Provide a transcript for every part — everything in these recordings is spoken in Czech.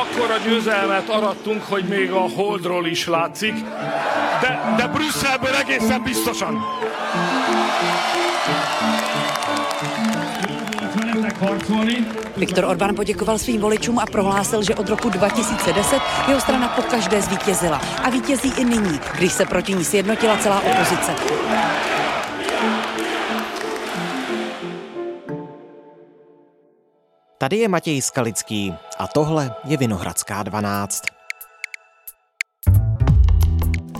Akkora győzelmet arattunk, hogy még a Holdról is látszik, de, de Brüsszelből egészen biztosan. Viktor Orbán poděkoval svým voličům a prohlásil, že od roku 2010 jeho strana pokaždé zvítězila a vítězí i nyní, když se proti ní sjednotila celá opozice. Tady je Matěj Skalický a tohle je Vinohradská 12.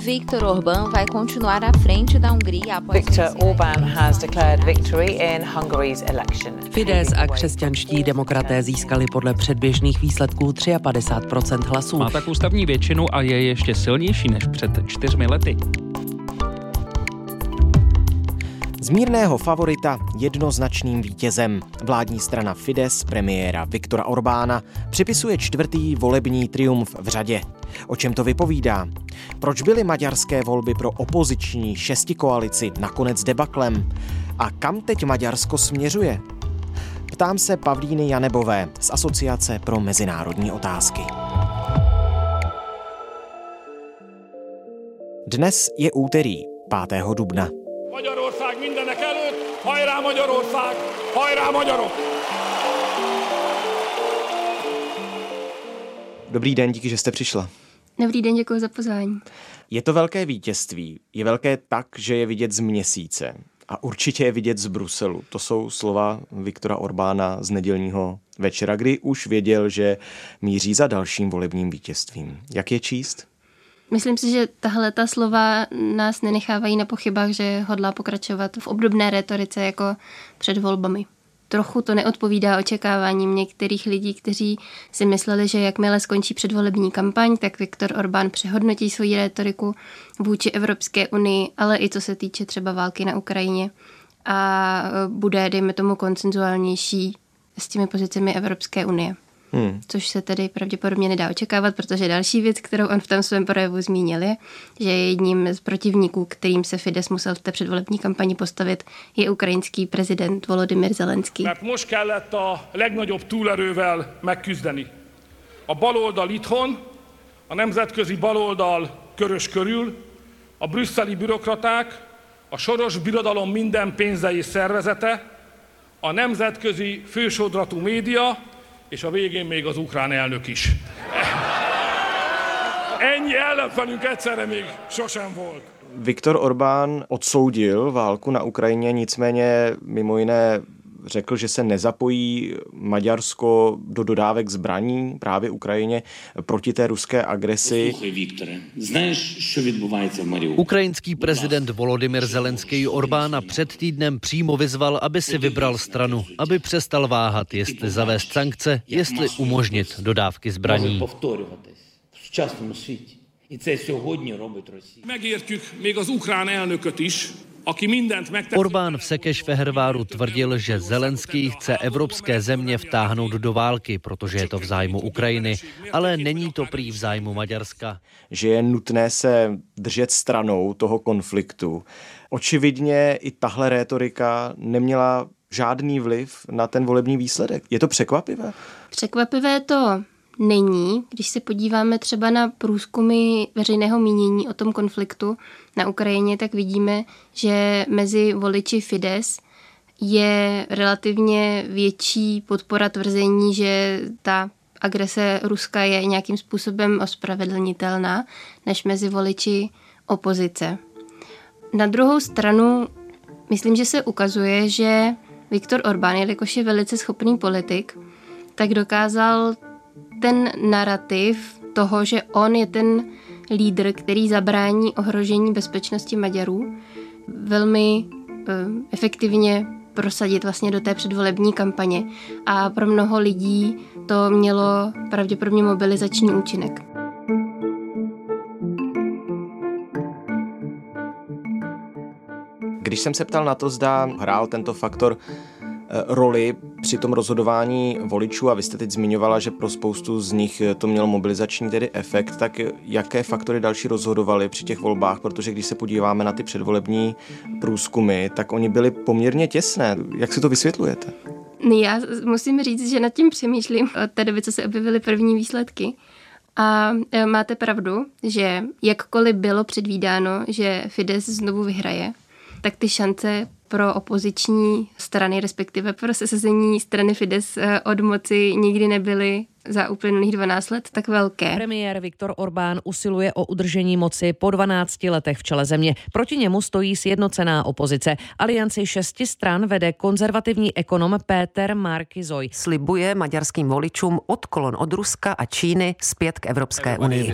Viktor Orbán vai continuar à frente da Hungria após Viktor Orbán has declared victory in Hungary's election. Fidesz a křesťanští demokraté získali podle předběžných výsledků 53% hlasů. Má tak ústavní většinu a je ještě silnější než před čtyřmi lety. Z mírného favorita jednoznačným vítězem. Vládní strana Fides premiéra Viktora Orbána připisuje čtvrtý volební triumf v řadě. O čem to vypovídá? Proč byly maďarské volby pro opoziční šesti koalici nakonec debaklem? A kam teď Maďarsko směřuje? Ptám se Pavlíny Janebové z Asociace pro mezinárodní otázky. Dnes je úterý 5. dubna. Magyarország mindenek előtt, hajrá Magyarország, hajrá magyarok! Dobrý den, díky, že jste přišla. Dobrý den, děkuji za pozvání. Je to velké vítězství. Je velké tak, že je vidět z měsíce. A určitě je vidět z Bruselu. To jsou slova Viktora Orbána z nedělního večera, kdy už věděl, že míří za dalším volebním vítězstvím. Jak je číst? Myslím si, že tahle ta slova nás nenechávají na pochybách, že hodlá pokračovat v obdobné retorice jako před volbami. Trochu to neodpovídá očekáváním některých lidí, kteří si mysleli, že jakmile skončí předvolební kampaň, tak Viktor Orbán přehodnotí svoji retoriku vůči Evropské unii, ale i co se týče třeba války na Ukrajině a bude, dejme tomu, koncenzuálnější s těmi pozicemi Evropské unie. Hmm. Což se tedy pravděpodobně nedá očekávat, protože další věc, kterou on v tom svém projevu zmínil, je, že jedním z protivníků, kterým se Fides musel v té předvolební kampani postavit, je ukrajinský prezident Volodymyr Zelenský. Mert most kellett a legnagyobb túlerővel megküzdeni. A baloldal itthon, a nemzetközi baloldal körös körül, a brüsszeli bürokraták, a soros birodalom minden pénze és szervezete, a nemzetközi fősodratú média, és a végén még az ukrán elnök is. Ennyi ellenfelünk egyszerre még sosem volt. Viktor Orbán odsoudil válku na Ukrajině, nicméně mimo jiné řekl, že se nezapojí Maďarsko do dodávek zbraní právě Ukrajině proti té ruské agresi. Ukrajinský prezident Volodymyr Zelenský Orbána před týdnem přímo vyzval, aby si vybral stranu, aby přestal váhat, jestli zavést sankce, jestli umožnit dodávky zbraní. І це сьогодні робить Росія. Megértjük még az ukrán elnököt is, aki mindent megtett. Orbán v Sekešveherváru tvrdil, že Zelenský chce evropské země vtáhnout do války, protože je to v zájmu Ukrajiny, ale není to prý v zájmu Maďarska. Že je nutné se držet stranou toho konfliktu. Očividně i tahle rétorika neměla žádný vliv na ten volební výsledek. Je to překvapivé? Překvapivé to není, když se podíváme třeba na průzkumy veřejného mínění o tom konfliktu na Ukrajině, tak vidíme, že mezi voliči Fides je relativně větší podpora tvrzení, že ta agrese Ruska je nějakým způsobem ospravedlnitelná, než mezi voliči opozice. Na druhou stranu, myslím, že se ukazuje, že Viktor Orbán, jelikož je velice schopný politik, tak dokázal ten narrativ toho, že on je ten lídr, který zabrání ohrožení bezpečnosti Maďarů, velmi uh, efektivně prosadit vlastně do té předvolební kampaně. A pro mnoho lidí to mělo pravděpodobně mobilizační účinek. Když jsem se ptal na to, zda hrál tento faktor Eh, roli při tom rozhodování voličů a vy jste teď zmiňovala, že pro spoustu z nich to mělo mobilizační tedy efekt, tak jaké faktory další rozhodovaly při těch volbách, protože když se podíváme na ty předvolební průzkumy, tak oni byli poměrně těsné. Jak si to vysvětlujete? Já musím říct, že nad tím přemýšlím od té doby, co se objevily první výsledky. A máte pravdu, že jakkoliv bylo předvídáno, že Fides znovu vyhraje, tak ty šance pro opoziční strany, respektive pro sesazení strany Fides e, od moci nikdy nebyly za uplynulých 12 let tak velké. Premiér Viktor Orbán usiluje o udržení moci po 12 letech v čele země. Proti němu stojí sjednocená opozice. Alianci šesti stran vede konzervativní ekonom Péter Markizoj. Slibuje maďarským voličům odklon od Ruska a Číny zpět k Evropské unii.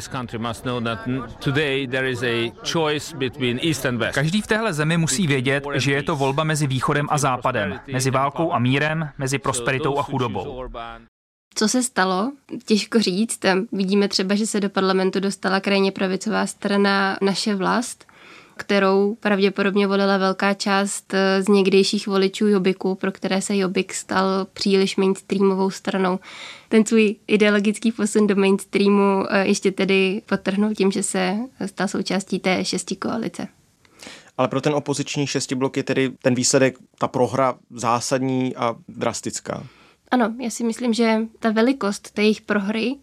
Každý v téhle zemi musí vědět, že je to volba mezi východem a západem, mezi válkou a mírem, mezi prosperitou a chudobou. Co se stalo? Těžko říct. Vidíme třeba, že se do parlamentu dostala krajně pravicová strana Naše vlast, kterou pravděpodobně volila velká část z někdejších voličů Jobiku, pro které se Jobik stal příliš mainstreamovou stranou. Ten svůj ideologický posun do mainstreamu eh, ještě tedy potrhnul tím, že se stal součástí té šesti koalice. Ale pro ten opoziční šestiblok je tedy ten výsledek, ta prohra zásadní a drastická. Ano, já si myslím, že ta velikost té jejich prohry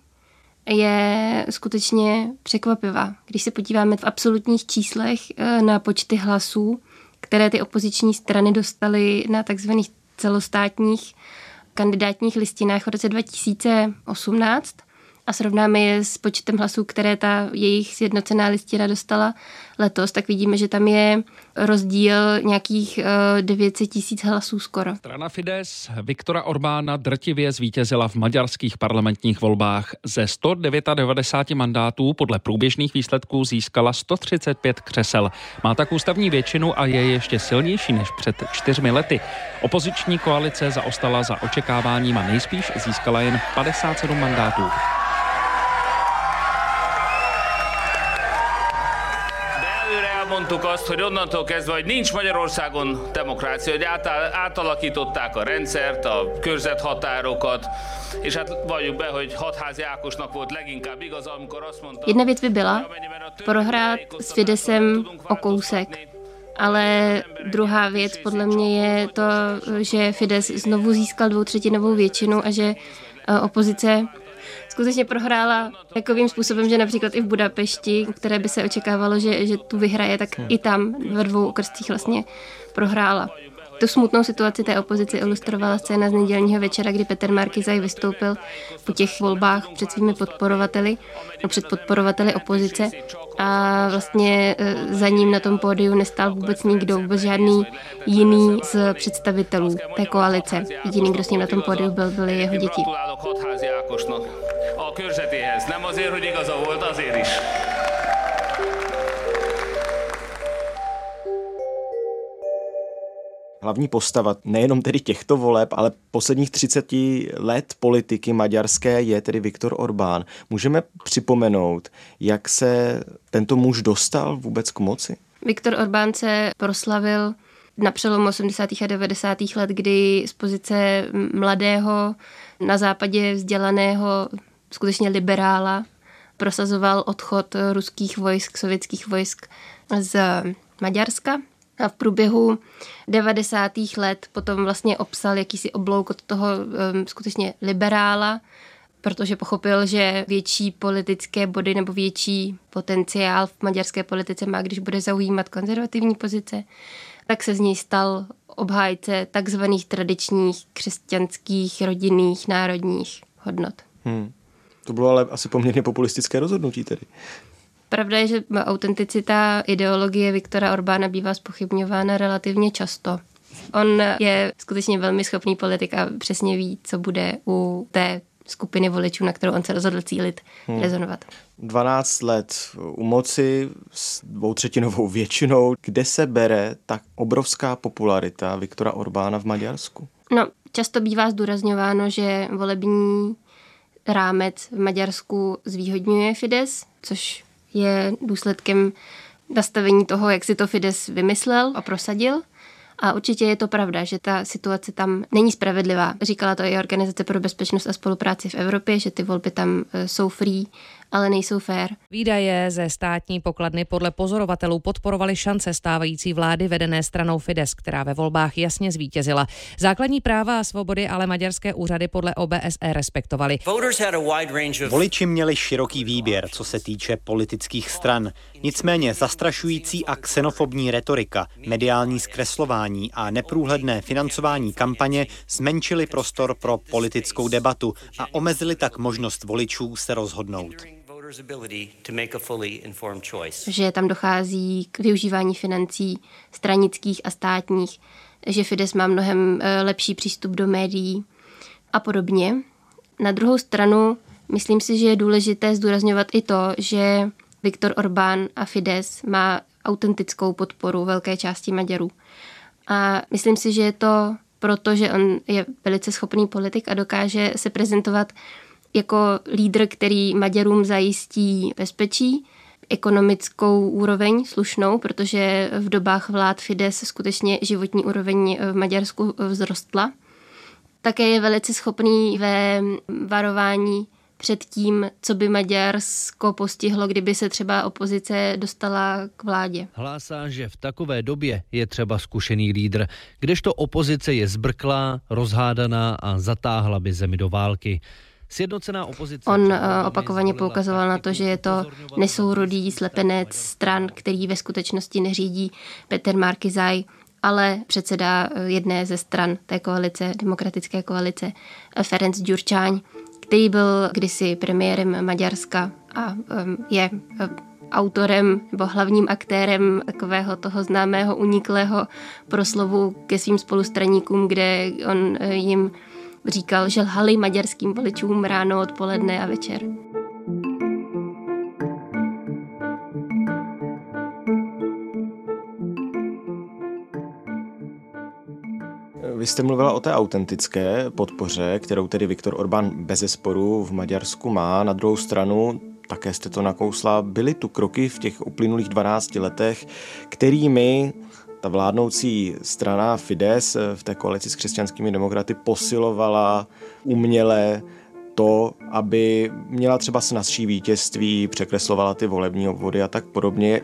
je skutečně překvapivá. Když se podíváme v absolutních číslech eh, na počty hlasů, které ty opoziční strany dostaly na takzvaných celostátních kandidátních listinách v roce 2018, a srovnáme je s počtem hlasů, které ta jejich sjednocená listina dostala letos, tak vidíme, že tam je rozdíl nějakých 900 eh, tisíc hlasů skoro. Strana Fides Viktora Orbána drtivě zvítězila v maďarských parlamentních volbách. Ze 199 mandátů podle průběžných výsledků získala 135 křesel. Má tak ústavní většinu a je ještě silnější než před čtyřmi lety. Opoziční koalice zaostala za očekáváním a nejspíš získala jen 57 mandátů. Mondtuk azt, hogy onnantól kezdve, hogy nincs Magyarországon demokrácia, hogy átalakították a rendszert, a körzethatárokat, és hát valljuk be, hogy hatházi Ákosnak volt leginkább igaz, amikor azt mondta... Jedna věc by byla prohrát s Fidesem o kousek, ale druhá věc podle mě je to, že Fides znovu získal dvoutřetinovou většinu a že eh, opozice skutečně prohrála takovým způsobem, že například i v Budapešti, které by se očekávalo, že, že tu vyhraje, tak i tam ve dvou okrstích vlastně prohrála. Tu smutnou situaci té opozici ilustrovala scéna z nedělního večera, kdy Petr Markizaj vystoupil po těch volbách před svými podporovateli, no před podporovateli opozice a vlastně e, za ním na tom pódiu nestál vůbec nikdo, vůbec žádný jiný z představitelů té koalice. Jediný, kdo s ním na tom pódiu byl, byly jeho děti. Hlavní postava nejenom tedy těchto voleb, ale posledních 30 let politiky maďarské je tedy Viktor Orbán. Můžeme připomenout, jak se tento muž dostal vůbec k moci? Viktor Orbán se proslavil na přelomu 80. a 90. let, kdy z pozice mladého, na západě vzdělaného, skutečně liberála, prosazoval odchod ruských vojsk, sovětských vojsk z Maďarska a v průběhu 90. let potom vlastně obsal jakýsi oblouk od toho um, skutečně liberála, protože pochopil, že větší politické body nebo větší potenciál v maďarské politice má, když bude zaujímat konzervativní pozice, tak se z něj stal obhájce takzvaných tradičních křesťanských, rodinných, národních hodnot. Hmm. To bylo ale asi poměrně populistické rozhodnutí tedy. Pravda je, že autenticita ideologie Viktora Orbána bývá spochybňována relativně často. On je skutečně velmi schopný politik a přesně ví, co bude u té skupiny voličů, na kterou on se rozhodl cílit, hmm. rezonovat. 12 let u moci s dvoutřetinovou většinou. Kde se bere tak obrovská popularita Viktora Orbána v Maďarsku? No, často bývá zdůrazňováno, že volební rámec v Maďarsku zvýhodňuje Fides, což je důsledkem nastavení toho, jak si to Fides vymyslel a prosadil. A určitě je to pravda, že ta situace tam není spravedlivá. Říkala to i Organizace pro bezpečnost a spolupráci v Evropě, že ty volby tam e, jsou free ale nejsou fér. Výdaje ze státní pokladny podle pozorovatelů podporovaly šance stávající vlády vedené stranou Fides, která ve volbách jasně zvítězila. Základní práva a svobody ale maďarské úřady podle OBSE respektovaly. Voliči měli široký výběr, co se týče politických stran. Nicméně zastrašující a xenofobní retorika, mediální zkreslování a neprůhledné financování kampaně zmenšili prostor pro politickou debatu a omezili tak možnost voličů se rozhodnout že tam dochází k využívání financí stranických a státních, že Fides má mnohem eh, lepší přístup do médií a podobně. Na druhou stranu, myslím si, že je důležité zdůrazňovat i to, že Viktor Orbán a Fides má autentickou podporu velké části Maďarů. A myslím si, že je to proto, že on je velice schopný politik a dokáže se prezentovat jako lídr, který Maďarům zajistí bezpečí, ekonomickou úroveň slušnou, protože v dobách vlád Fides skutečně životní úroveň v Maďarsku vzrostla. Také je velice schopný ve varování před tím, co by Maďarsko postihlo, kdyby se třeba opozice dostala k vládě. Hlásá, že v takové době je třeba zkušený lídr, kdežto opozice je zbrklá, rozhádaná a zatáhla by zemi do války. Sjednocená opozice. On eh, opakovaně poukazoval na to, že je to nesourodý slepenec stran, který ve skutečnosti neřídí Peter Markizaj, ale předseda eh, jedné ze stran té koalice, demokratické koalice, eh, Ferenc Gyurcsány, který byl kdysi premiérem Maďarska a je autorem nebo hlavním aktérem takového toho známého uniklého proslovu ke svým spolustraníkům, kde on jim říkal, že lhali maďarským voličům ráno, odpoledne a večer. Vy jste mluvila o té autentické podpoře, kterou tedy Viktor Orbán bez zesporu v Maďarsku má. Na druhou stranu, také jste to nakousla, byly tu kroky v těch uplynulých 12 letech, kterými ta vládnoucí strana Fides v té koalici s křesťanskými demokraty posilovala uměle to, aby měla třeba snazší vítězství, překreslovala ty volební obvody a tak podobně.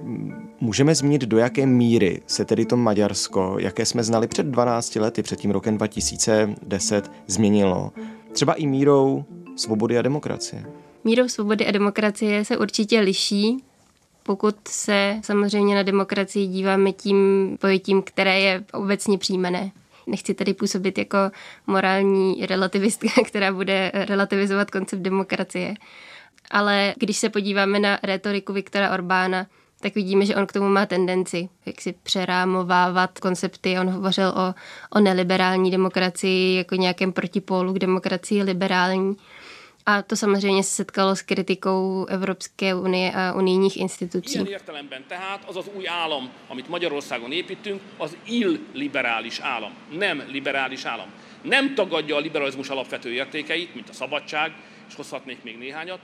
Můžeme zmínit, do jaké míry se tedy to Maďarsko, jaké jsme znali před 12 lety, před tím rokem 2010, změnilo. Třeba i mírou svobody a demokracie. Mírou svobody a demokracie se určitě liší pokud se samozřejmě na demokracii díváme tím pojetím, které je obecně přijímané. Nechci tady působit jako morální relativistka, která bude relativizovat koncept demokracie. Ale když se podíváme na retoriku Viktora Orbána, tak vidíme, že on k tomu má tendenci, jak si přerámovávat koncepty. On hovořil o, o neliberální demokracii jako nějakém protipólu k demokracii liberální. A to samozřejmě se setkalo s kritikou Evropské unie a unijních institucí. Ilyen értelemben tehát az az új állam, amit Magyarországon építünk, az illiberális állam, nem liberális állam. Nem tagadja a liberalizmus alapvető értékeit, mint a szabadság, és hozhatnék még néhányat,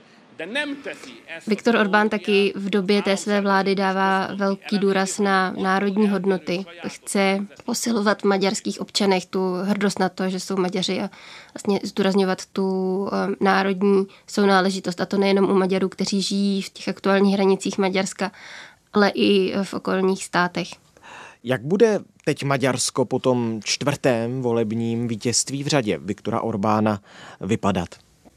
Viktor Orbán taky v době té své vlády dává velký důraz na národní hodnoty. Chce posilovat v maďarských občanech tu hrdost na to, že jsou Maďaři a vlastně zdůrazňovat tu eh, národní sounáležitost. A to nejenom u Maďarů, kteří žijí v těch aktuálních hranicích Maďarska, ale i v okolních státech. Jak bude teď Maďarsko po tom čtvrtém volebním vítězství v řadě Viktora Orbána vypadat?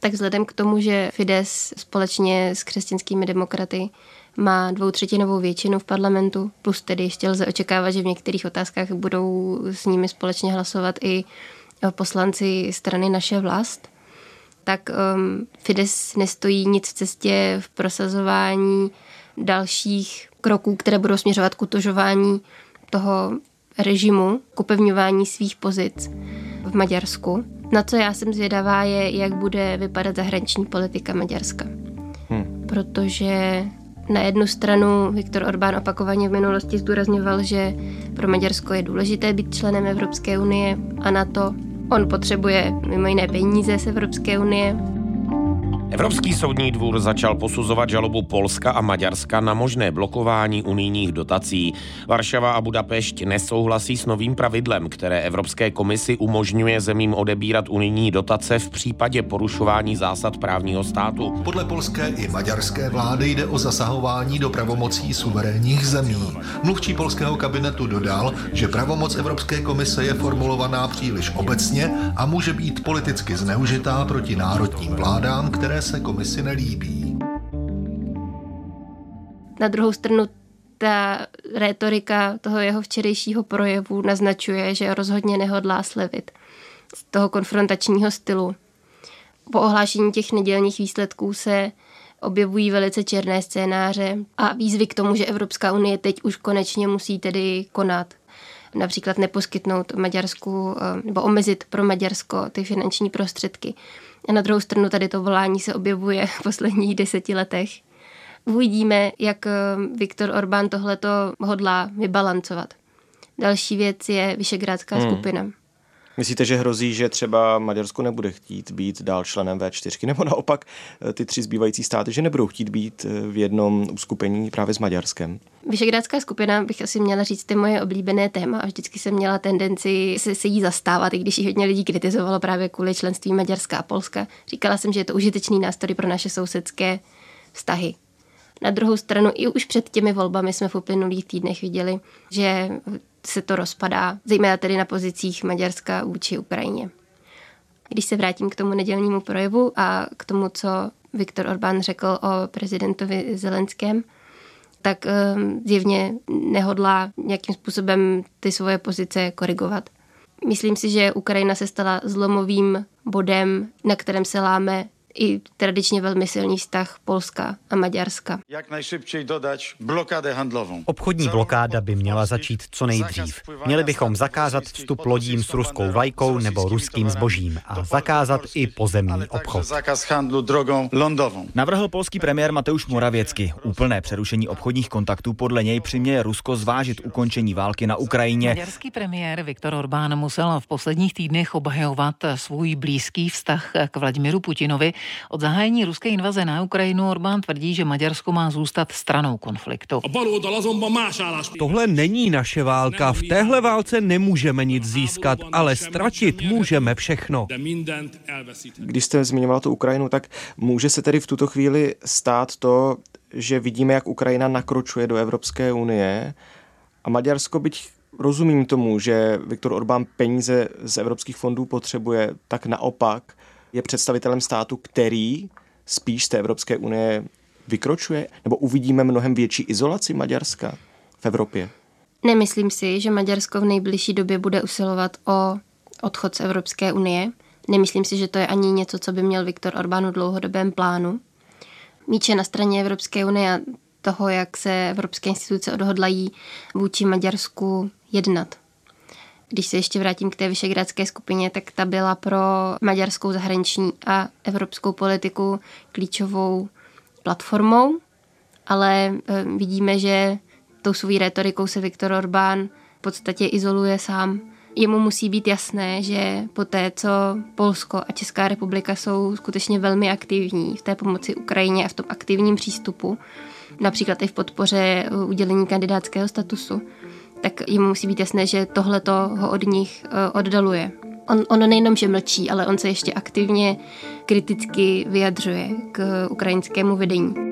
Tak vzhledem k tomu, že Fides společně s křesťanskými demokraty má dvoutřetinovou většinu v parlamentu, plus tedy ještě lze očekávat, že v některých otázkách budou s nimi společně hlasovat i poslanci strany Naše vlast, tak um, Fides nestojí nic v cestě v prosazování dalších kroků, které budou směřovat k utožování toho režimu, k upevňování svých pozic v Maďarsku. Na co já jsem zvědavá je, jak bude vypadat zahraniční politika Maďarska. Hmm. Protože na jednu stranu Viktor Orbán opakovaně v minulosti zdůrazňoval, že pro Maďarsko je důležité být členem Evropské unie a na to on potřebuje mimo jiné peníze z Evropské unie. Evropský soudní dvůr začal posuzovat žalobu Polska a Maďarska na možné blokování unijních dotací. Varšava a Budapešť nesouhlasí s novým pravidlem, které Evropské komisi umožňuje zemím odebírat unijní dotace v případě porušování zásad právního státu. Podle polské i maďarské vlády jde o zasahování do pravomocí suverénních zemí. Mluvčí polského kabinetu dodal, že pravomoc Evropské komise je formulovaná příliš obecně a může být politicky zneužitá proti národním vládám, které se komisi nelíbí. Na druhou stranu ta rétorika toho jeho včerejšího projevu naznačuje, že rozhodně nehodlá slevit z toho konfrontačního stylu. Po ohlášení těch nedělních výsledků se objevují velice černé scénáře a výzvy k tomu, že Evropská unie teď už konečně musí tedy konat. Například neposkytnout Maďarsku eh, nebo omezit pro Maďarsko ty finanční prostředky. A na druhou stranu tady to volání se objevuje v posledních deseti letech. Uvidíme, jak eh, Viktor Orbán tohleto hodlá vybalancovat. Další věc je Vyšegrádská hmm. skupina. Myslíte, že hrozí, že třeba Maďarsko nebude chtít být dál členem V4, nebo naopak eh, ty tři zbývající státy, že nebudou chtít být eh, v jednom uskupení právě s Maďarskem? Vyšegrádská skupina bych asi měla říct, je moje oblíbené téma a vždycky jsem měla tendenci se, se jí zastávat, i když ji hodně lidí kritizovalo právě kvůli členství Maďarska a Polska. Říkala jsem, že je to užitečný nástroj pro naše sousedské vztahy. Na druhou stranu i už před těmi volbami jsme v uplynulých týdnech viděli, že se to rozpadá, zejména tedy na pozicích Maďarska vůči Ukrajině. Když se vrátím k tomu nedělnímu projevu a k tomu, co Viktor Orbán řekl o prezidentovi Zelenském, tak ehm, zjevně nehodlá nějakým způsobem ty svoje pozice korigovat. Myslím si, že Ukrajina se stala zlomovým bodem, na kterém se láme i tradičně velmi silný vztah Polska a Maďarska. Jak nejšipčej dodat blokádu handlovou. Obchodní blokáda by měla začít co nejdřív. Měli bychom zakázat vstup lodím s ruskou vlajkou nebo ruským zbožím a zakázat i pozemní obchod. Zakaz handlu drogou londovou. Navrhl polský premiér Mateusz Moravěcky. Úplné přerušení obchodních kontaktů podle něj přiměje Rusko zvážit ukončení války na Ukrajině. Maďarský premiér Viktor Orbán musel v posledních týdnech obhajovat svůj blízký vztah k Vladimiru Putinovi od zahájení ruské invaze na Ukrajinu Orbán tvrdí, že Maďarsko má zůstat stranou konfliktu. Tohle není naše válka. V téhle válce nemůžeme nic získat, ale ztratit můžeme všechno. Když jste zmiňoval tu Ukrajinu, tak může se tedy v tuto chvíli stát to, že vidíme, jak Ukrajina nakročuje do Evropské unie a Maďarsko, byť rozumím tomu, že Viktor Orbán peníze z evropských fondů potřebuje, tak naopak je představitelem státu, který spíš z té Evropské unie vykročuje? Nebo uvidíme mnohem větší izolaci Maďarska v Evropě? Nemyslím si, že Maďarsko v nejbližší době bude usilovat o odchod z Evropské unie. Nemyslím si, že to je ani něco, co by měl Viktor Orbán v dlouhodobém plánu. Míče na straně Evropské unie a toho, jak se evropské instituce odhodlají vůči Maďarsku jednat. Když se ještě vrátím k té vyšegrádské skupině, tak ta byla pro maďarskou zahraniční a evropskou politiku klíčovou platformou, ale eh, vidíme, že tou svou retorikou se Viktor Orbán v podstatě izoluje sám. Jemu musí být jasné, že po té, co Polsko a Česká republika jsou skutečně velmi aktivní v té pomoci Ukrajině a v tom aktivním přístupu, například i v podpoře udělení kandidátského statusu, tak jim musí být jasné, že tohle ho od nich eh, oddaluje. On, on nejenom, že mlčí, ale on se ještě aktivně kriticky vyjadřuje k ukrajinskému vedení.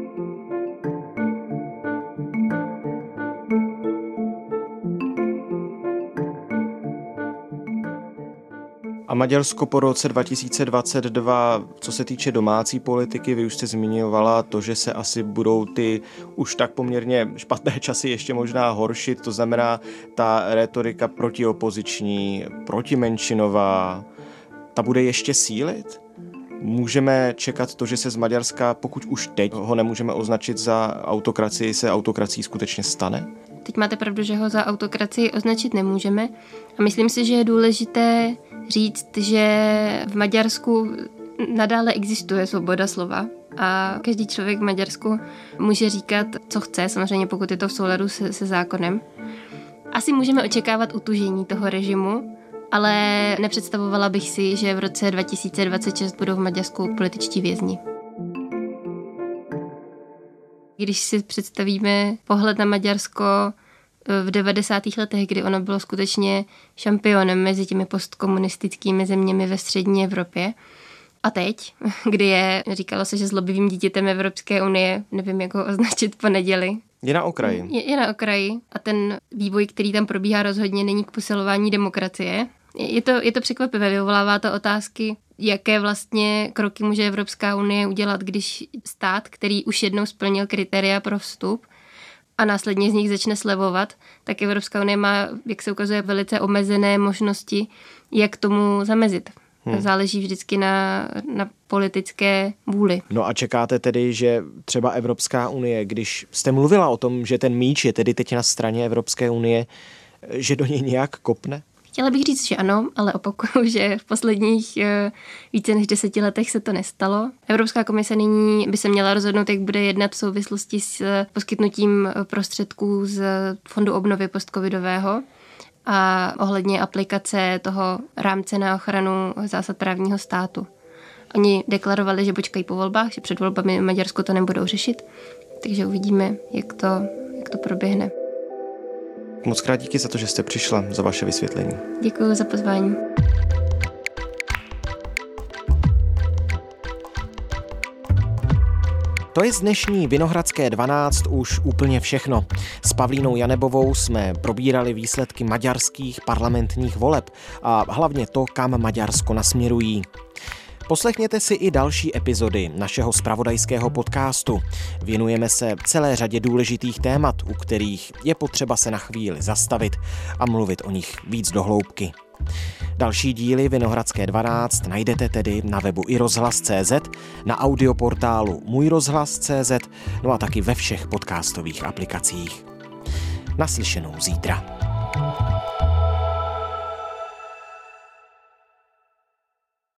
A Maďarsko po roce 2022, co se týče domácí politiky, vy už jste zmiňovala to, že se asi budou ty už tak poměrně špatné časy ještě možná horšit, to znamená ta retorika protiopoziční, protimenšinová, ta bude ještě sílit? Můžeme čekat to, že se z Maďarska, pokud už teď ho nemůžeme označit za autokracii, se autokrací skutečně stane? Teď máte pravdu, že ho za autokracii označit nemůžeme. A myslím si, že je důležité říct, že v Maďarsku nadále existuje svoboda slova a každý člověk v Maďarsku může říkat, co chce, samozřejmě pokud je to v souladu se, se zákonem. Asi můžeme očekávat utužení toho režimu, ale nepředstavovala bych si, že v roce 2026 budou v Maďarsku političtí vězni. Když si představíme pohled na Maďarsko v 90. letech, kdy ono bylo skutečně šampionem mezi těmi postkomunistickými zeměmi ve střední Evropě, a teď, kdy je, říkalo se, že zlobivým dítětem Evropské unie, nevím, jak ho označit po neděli. Je na okraji. Je, je na okraji a ten vývoj, který tam probíhá, rozhodně není k posilování demokracie. Je to, je to překvapivé, vyvolává to otázky, jaké vlastně kroky může Evropská unie udělat, když stát, který už jednou splnil kritéria pro vstup a následně z nich začne slevovat, tak Evropská unie má, jak se ukazuje, velice omezené možnosti, jak tomu zamezit. Hmm. Záleží vždycky na, na politické vůli. No a čekáte tedy, že třeba Evropská unie, když jste mluvila o tom, že ten míč je tedy teď na straně Evropské unie, že do něj nějak kopne? Chtěla bych říct, že ano, ale opakuju, že v posledních eh, více než deseti letech se to nestalo. Evropská komise nyní by se měla rozhodnout, jak bude jednat v souvislosti s eh, poskytnutím eh, prostředků z Fondu obnovy postcovidového a ohledně aplikace toho rámce na ochranu zásad právního státu. Oni deklarovali, že počkají po volbách, že před volbami Maďarsko to nebudou řešit, takže uvidíme, jak to, jak to proběhne. Moc krát díky za to, že jste přišla, za vaše vysvětlení. Děkuji za pozvání. To je z dnešní Vinohradské 12 už úplně všechno. S Pavlínou Janebovou jsme probírali výsledky maďarských parlamentních voleb a hlavně to, kam Maďarsko nasměrují. Poslechněte si i další epizody našeho spravodajského podcastu. Věnujeme se celé řadě důležitých témat, u kterých je potřeba se na chvíli zastavit a mluvit o nich víc do hloubky. Další díly Vinohradské 12 najdete tedy na webu i rozhlas.cz, na audioportálu Můj rozhlas.cz, no a taky ve všech podcastových aplikacích. Naslyšenou zítra.